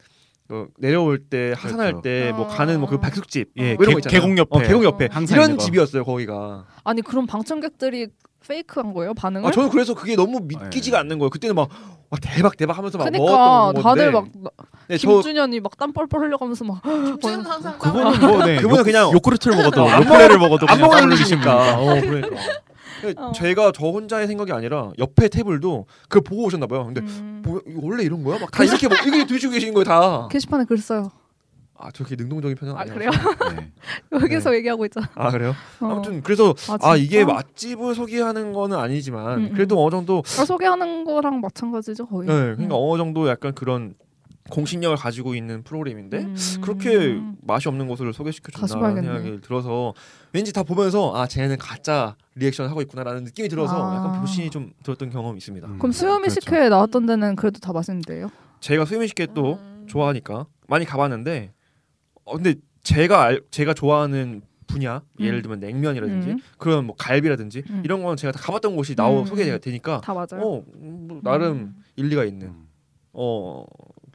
어, 내려올 때 하산할 그렇죠. 때뭐 아. 가는 뭐그 백숙집 예, 뭐 이런 거 개- 있잖아요. 계곡 옆에. 어, 계곡 옆에 항상 이런 거. 집이었어요 거기가 아니 그럼 방청객들이 페이크한 거예요 반응을? 아 저는 그래서 그게 너무 믿기지가 않는 거예요. 그때는 막 와, 대박 대박 하면서 막 그러니까 먹었던 다들 건데. 막 네, 저 김준현이 막 땀 뻘뻘 흘려가면서 막 김준현 항상 그거는 뭐 네, 요- 그냥 요구르트를 먹어도 안 요플레를 먹어도 안 먹는 분이니까. 어, 그러니까. 근데 어. 제가 저 혼자의 생각이 아니라 옆에 테이블도 그걸 보고 오셨나 봐요. 근데 음. 뭐, 원래 이런 거야? 막 다 이렇게 먹 이게 드시고 계시는 거예요 다. 게시판에 글 써요. 아 저렇게 능동적인 편은 아 아니에요. 그래요? 네. 여기서 얘기하고 있잖아. 아 그래요? 어. 아무튼 그래서 아, 아, 이게? 맛집을 소개하는 거는 아니지만 음, 음. 그래도 어느 정도 아, 소개하는 거랑 마찬가지죠 거의. 네, 그러니까 음. 어느 정도 약간 그런 공신력을 가지고 있는 프로그램인데 음. 그렇게 맛이 없는 곳을 소개시켜 준다는. 생각이 들어서 왠지 다 보면서 아 쟤는 가짜 리액션 하고 있구나라는 느낌이 들어서 아. 약간 불신이 좀 들었던 경험이 있습니다. 음. 그럼 수요미 그렇죠. 나왔던 데는 그래도 다 맛있는데요? 제가 수요미 식회 또 음. 좋아하니까 많이 가봤는데 어 근데 제가 알, 제가 좋아하는 분야 예를 음. 들면 냉면이라든지 음. 그런 뭐 갈비라든지 음. 이런 거는 제가 다 가봤던 곳이 나오 음. 소개가 되니까 다 맞아요. 어 음, 뭐 나름 음. 일리가 있는 음. 어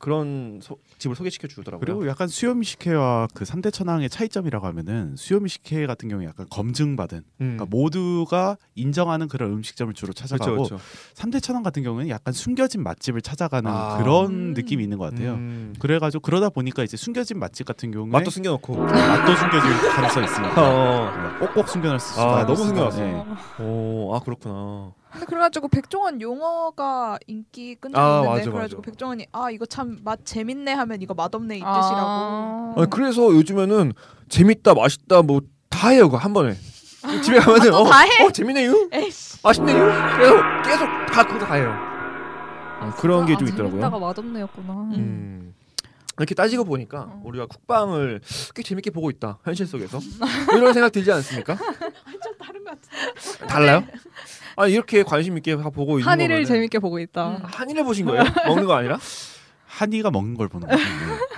그런 소, 집을 소개시켜 주더라고요. 그리고 약간 수요미식회와 그 3대 천왕의 차이점이라고 하면은 수요미식회 같은 경우에 약간 검증받은 음. 그러니까 모두가 인정하는 그런 음식점을 주로 찾아가고 그렇죠, 그렇죠. 3대 천왕 같은 경우에는 약간 숨겨진 맛집을 찾아가는 아. 그런 음. 느낌이 있는 것 같아요. 음. 그래 가지고 그러다 보니까 이제 숨겨진 맛집 같은 경우에 맛도 숨겨 놓고. 맛도 숨겨질 가능성이 있으니까 어. 네, 꼭꼭 숨겨 놨을 수도 아, 있으니까. 너무 숨겨 놨어. 네. 오, 아 그렇구나. 근데 그래가지고 백종원 용어가 인기 끈 적이 아, 맞아, 그래가지고 맞아. 백종원이 아 이거 참 맛 재밌네 하면 이거 맛없네 이 뜻이라고. 아. 아니, 그래서 요즘에는 재밌다, 맛있다, 뭐 다 해요, 그거 한 번에. 집에 가면은 또 어, 다 해? 어 재밌네요, 에이씨. 맛있네요. 그래서 계속 다 그거 다 해요. 어, 그런 게좀 아, 있더라고요. 재밌다가 맛없네였구나. 음. 이렇게 따지고 보니까 어. 우리가 쿡방을 꽤 재밌게 보고 있다 현실 속에서 이런 생각 들지 않습니까? 같은데. 달라요? 아 이렇게 관심 있게 다 보고 있는 한이를 거면은- 재밌게 보고 있다. 음. 한이를 보신 거예요? 먹는 거 아니라? 한이가 먹는 걸 보는 거죠. 네.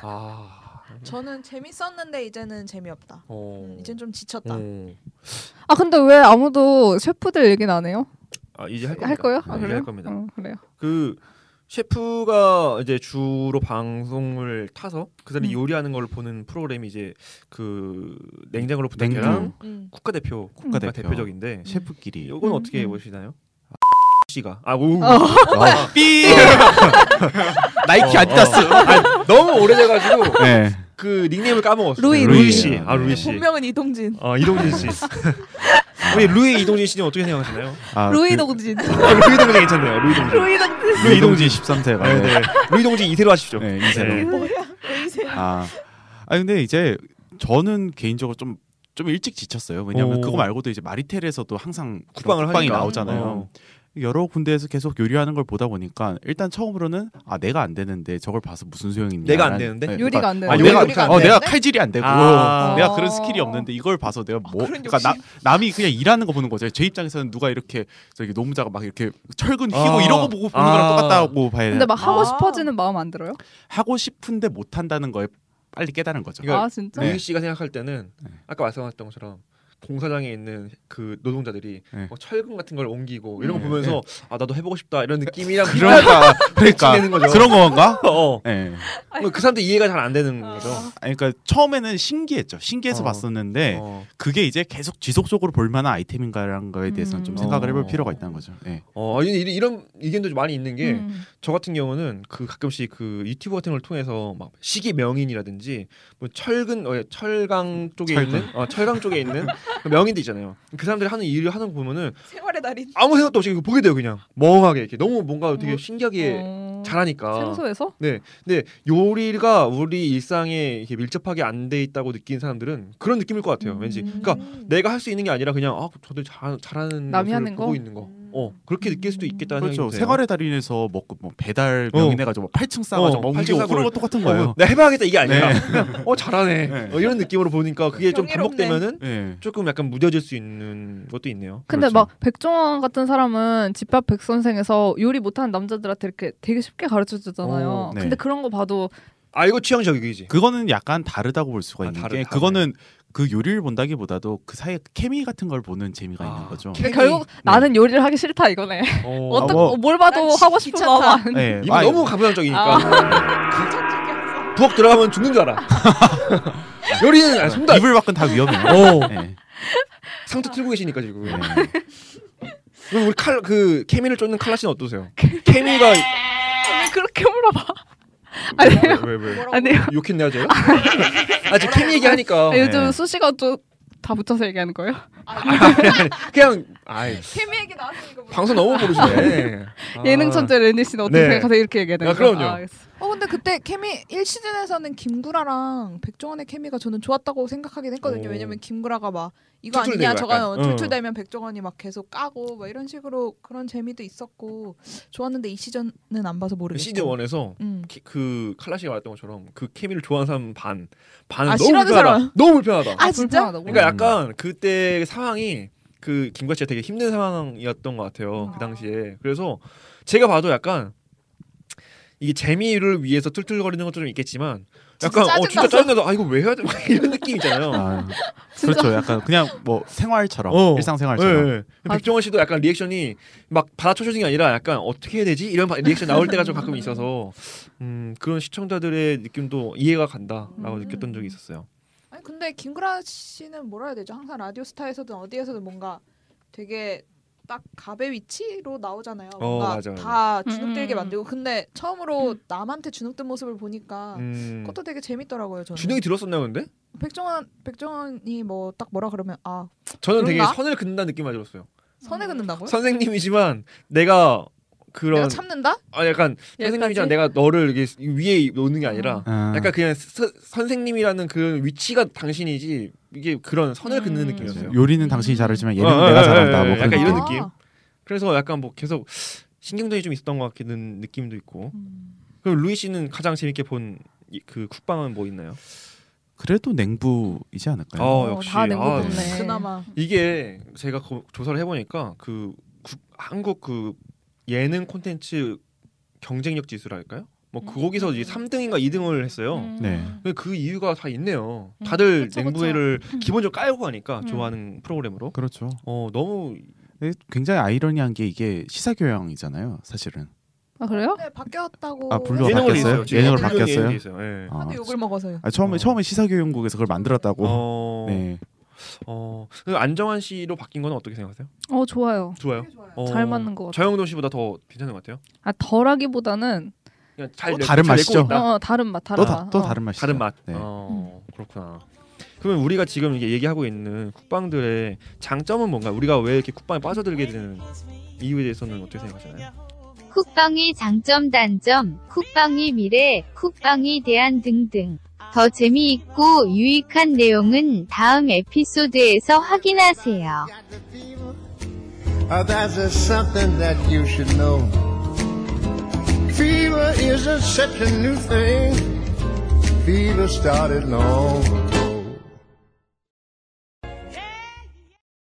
아, 저는 재밌었는데 이제는 재미없다. 어, 음, 이젠 좀 지쳤다. 어. 아 근데 왜 아무도 셰프들 얘기는 안 해요? 아 이제 할. 할 거요? 네, 아, 이제 그래요? 할 겁니다. 어, 그래요. 그 셰프가 이제 주로 방송을 타서 그 사람이 음. 요리하는 걸 보는 프로그램이 이제 그 냉장고로 부탁해랑 냉동. 음. 국가대표 국가대표. 가 대표적인데 셰프끼리. 이건 음, 어떻게 음. 보시나요? 씨가 아 우. 아, 삐. 나이키 어, 아디다스. 어. 아니, 너무 오래돼가지고 네. 그 닉네임을 까먹었어. 루이, 루이 루이. 씨. 아 루이 씨. 본명은 이동진. 어 이동진 씨. 우리 루이 이동진 씨는 어떻게 생각하시나요? 아, 루이 그 동진. 어, 루이 동진 괜찮네요. 루이 동진. 루이 동진. 루이 동진 13세가. 네, 네. 루이 동진 이대로 하십시오. 네, 이세로. 네. 뭐야? 왜 이세? 아, 아 근데 이제 저는 개인적으로 좀. 좀 일찍 지쳤어요. 왜냐하면 오. 그거 말고도 이제 마리텔에서도 항상 쿡방을 쿡방이 하니까. 나오잖아요. 어. 여러 군데에서 계속 요리하는 걸 보다 보니까 일단 처음으로는 아 내가 안 되는데 저걸 봐서 무슨 소용이 있냐. 내가 안 되는데? 요리가 안 되는데. 아, 내가 요리가 안어 내가 되는데? 칼질이 안 되고 아. 내가 그런 skill이 없는데 이걸 봐서 내가 뭐 그런 그러니까 나. 남이 그냥 일하는 거 보는 거죠. 제 입장에서는 누가 이렇게 저기 노무자가 막 이렇게 철근 휘고 아. 이런 거 보고 보는 아. 거랑 똑같다고 봐야 근데 막 하고 아. 싶어지는 마음 안 들어요? 하고 싶은데 못 한다는 거에 빨리 깨달은 거죠. 아 진짜? 루이 씨가 생각할 때는 네. 아까 말씀하셨던 것처럼 공사장에 있는 그 노동자들이 네. 뭐 철근 같은 걸 옮기고 이런 거 네. 보면서 아 나도 해보고 싶다 이런 느낌이랑 그러니까 그러니까 되는 거죠. 그런 건가? 어. 예. 뭐그 사람들 이해가 잘 안 되는 거죠. 아니, 그러니까 처음에는 신기했죠. 신기해서 어. 봤었는데 어. 그게 이제 계속 지속적으로 볼 만한 아이템인가라는 거에 대해서는 좀 음. 생각을 해볼 어. 필요가 있다는 거죠. 예. 어, 이- 이- 이런 의견도 좀 많이 있는 게저 음. 같은 경우는 그 가끔씩 그 유튜브 같은 걸 통해서 막 시기 명인이라든지 뭐 철근 어, 철강 쪽에 철근. 있는 어, 철강 쪽에 있는 그 명인들 있잖아요. 그 사람들이 하는 일을 하는 거 보면은 생활의 달인. 아무 생각도 없이 보게 돼요 그냥 멍하게 이렇게 너무 뭔가 되게 뭐, 신기하게 어, 잘하니까. 생소해서? 네, 근데 요리가 우리 일상에 이렇게 밀접하게 안 돼 있다고 느낀 사람들은 그런 느낌일 것 같아요. 왠지. 그러니까 내가 할 수 있는 게 아니라 그냥 아 저들 잘 잘하는 남이 하는 보고 거? 있는 거. 어 그렇게 느낄 수도 있겠다는 그렇죠. 생활의 달인에서 먹고 뭐 배달 어. 명인해가지고 뭐 8층 싸가지고 어, 막 8층 옮기고 싸고 그런 거 똑같은 거예요. 어, 내가 해봐야겠다 이게 아니라 네. 어 잘하네 네. 어, 이런 느낌으로 보니까 그게 좀. 반복되면은 예. 조금 약간 무뎌질 수 있는 것도 있네요. 근데 그렇죠. 막 백종원 같은 사람은 집밥 백선생에서 요리 못하는 남자들한테 이렇게 되게 쉽게 가르쳐 주잖아요. 어, 네. 근데 그런 거 봐도 아 이거 취향적이지. 그거는 약간 다르다고 볼 수가 아, 있는 다르- 게 다르네. 그거는 그 요리를 본다기보다도 그 사이에 케미 같은 걸 보는 재미가 아, 있는 거죠. 케미. 결국 나는 요리를 하기 싫다 이거네. 어, 어떤 뭐- 뭘 봐도 난 하고 기- 싶은. 마음 안. 네. 아, 너무 감성적이니까 귀찮게 부엌 들어가면 죽는 줄 알아. 요리는 아니, 손도 안- 이불 밖은 다 위험해요. 어. 네. 상투 틀고 계시니까 지금. 네. 그럼 우리 칼 그 케미를 쫓는 칼라 씨는 어떠세요? 케미가 왜 그렇게 물어봐? 아니요. 왜 왜? 아니요. 욕했네요? 아 지금 케미 얘기하니까 아, 요즘 네. 수식어 좀다 붙여서 얘기하는 거예요? 그냥 아이 케미 얘기 나왔으니까 뭐. 방송 너무 모르시네. 아. 예능 천재 레니 씨는 어떻게 네. 생각하세요? 이렇게 얘기해야 되는 아, 그럼요. 알겠 어. 어 근데 그때 케미 1시즌에서는 김구라랑 백종원의 케미가 저는 좋았다고 생각하긴 했거든요. 오. 왜냐면 김구라가 막 이거 아니냐 저거 약간. 어. 툴툴대면 백종원이 막 계속 까고 막 이런 식으로 그런 재미도 있었고 좋았는데 이 시즌은 안 봐서 모르겠고. 시즌 1에서 음. 그 칼라 씨가 말했던 것처럼 그 케미를 좋아하는 사람 반 반은 아, 너무 싫어하는 불편하다. 사람. 너무 불편하다. 아 진짜? 불편하다고? 그러니까 약간 그때 상황이 그 김과 씨가 되게 힘든 상황이었던 것 같아요. 그 당시에. 그래서 제가 봐도 약간 이게 재미를 위해서 툴툴거리는 것도 좀 있겠지만 약간 진짜 어 진짜 짜증나서. 아 이거 왜 해야 돼? 막 이런 느낌 있잖아요. 아, 그렇죠. 약간 그냥 뭐 생활처럼 어. 일상생활처럼. 네, 네. 백종원 씨도 약간 리액션이 막 받아쳐주는 게 아니라 약간 어떻게 해야 되지 이런 바- 리액션 나올 때가 좀 가끔 있어서 음, 그런 시청자들의 느낌도 이해가 간다라고 음. 느꼈던 적이 있었어요. 아니 근데 김구라 씨는 뭐라 해야 되죠? 항상 라디오스타에서든 어디에서든 뭔가 되게 딱 갑의 위치로 나오잖아요. 어, 뭔가 맞아, 맞아. 다 주눅 들게 음. 만들고 근데 처음으로 남한테 주눅 든 모습을 보니까 음, 그것도 되게 재밌더라고요. 저는. 주눅이 들었었나요, 근데? 백종원 백종원이 뭐 딱 뭐라 그러면 아 저는 되게 그런가? 선을 긋는다는 느낌이 들었어요. 선에 긋는다고요? 선생님이지만 내가 그런 내가 참는다? 아 약간 선생님이지만 내가 너를 이게 위에 놓는 게 아니라 아, 약간 그냥 서- 선생님이라는 그 위치가 당신이지 이게 그런 선을 긋는 음. 느낌이었어요. 요리는 당신이 잘하지만 예능은 어, 내가 예, 잘한다. 예, 뭐 예, 그런 약간 이런 느낌. 느낌? 아. 그래서 약간 뭐 계속 신경전이 좀 있었던 것 같은 느낌도 있고. 음. 그럼 루이 씨는 가장 재밌게 본 그 국방은 뭐 있나요? 그래도 냉부이지 않을까요? 어, 어, 역시 다 냉고 아, 보네. 그나마 이게 제가 거- 조사를 해보니까 그 국- 한국 그 예능 콘텐츠 경쟁력 지수랄까요? 뭐 음. 거기서 이제 3등인가 2등을 했어요. 음. 네. 근데 그 이유가 다 있네요. 음, 다들 그쵸, 냉부회를 기본적으로 깔고 가니까 음. 좋아하는 프로그램으로. 그렇죠. 어 너무 굉장히 아이러니한 게 이게 시사 교양이잖아요, 사실은. 아 그래요? 근데 바뀌었다고 아, 분류가 바뀌었어요? 예능으로 바뀌었어요? 예. 아, 하도 욕을 먹어서요. 아, 처음에 어. 처음에 시사교육국에서 그걸 만들었다고. 어, 네. 어, 그 안정환 씨로 바뀐 건 어떻게 생각하세요? 어 좋아요. 좋아요. 어, 잘 맞는 것 같아요. 저영돈 씨보다 더 괜찮은 것 같아요. 아 덜하기보다는 그냥 잘 또 내- 다른 잘 맛이죠? 있다. 어, 다른 맛 다른 또, 다, 맛. 또 어. 다른 맛이죠. 다른 맛. 네. 어, 그렇구나. 그러면 우리가 지금 이게 얘기하고 있는 국방들의 장점은 뭔가? 우리가 왜 이렇게 국방에 빠져들게 되는 이유에 대해서는 어떻게 생각하시나요? 쿡방의 장점 단점, 쿡방의 미래, 쿡방에 대한 등등. 더 재미있고 유익한 내용은 다음 에피소드에서 확인하세요. Uh. Fever isn't such a new thing. Fever started long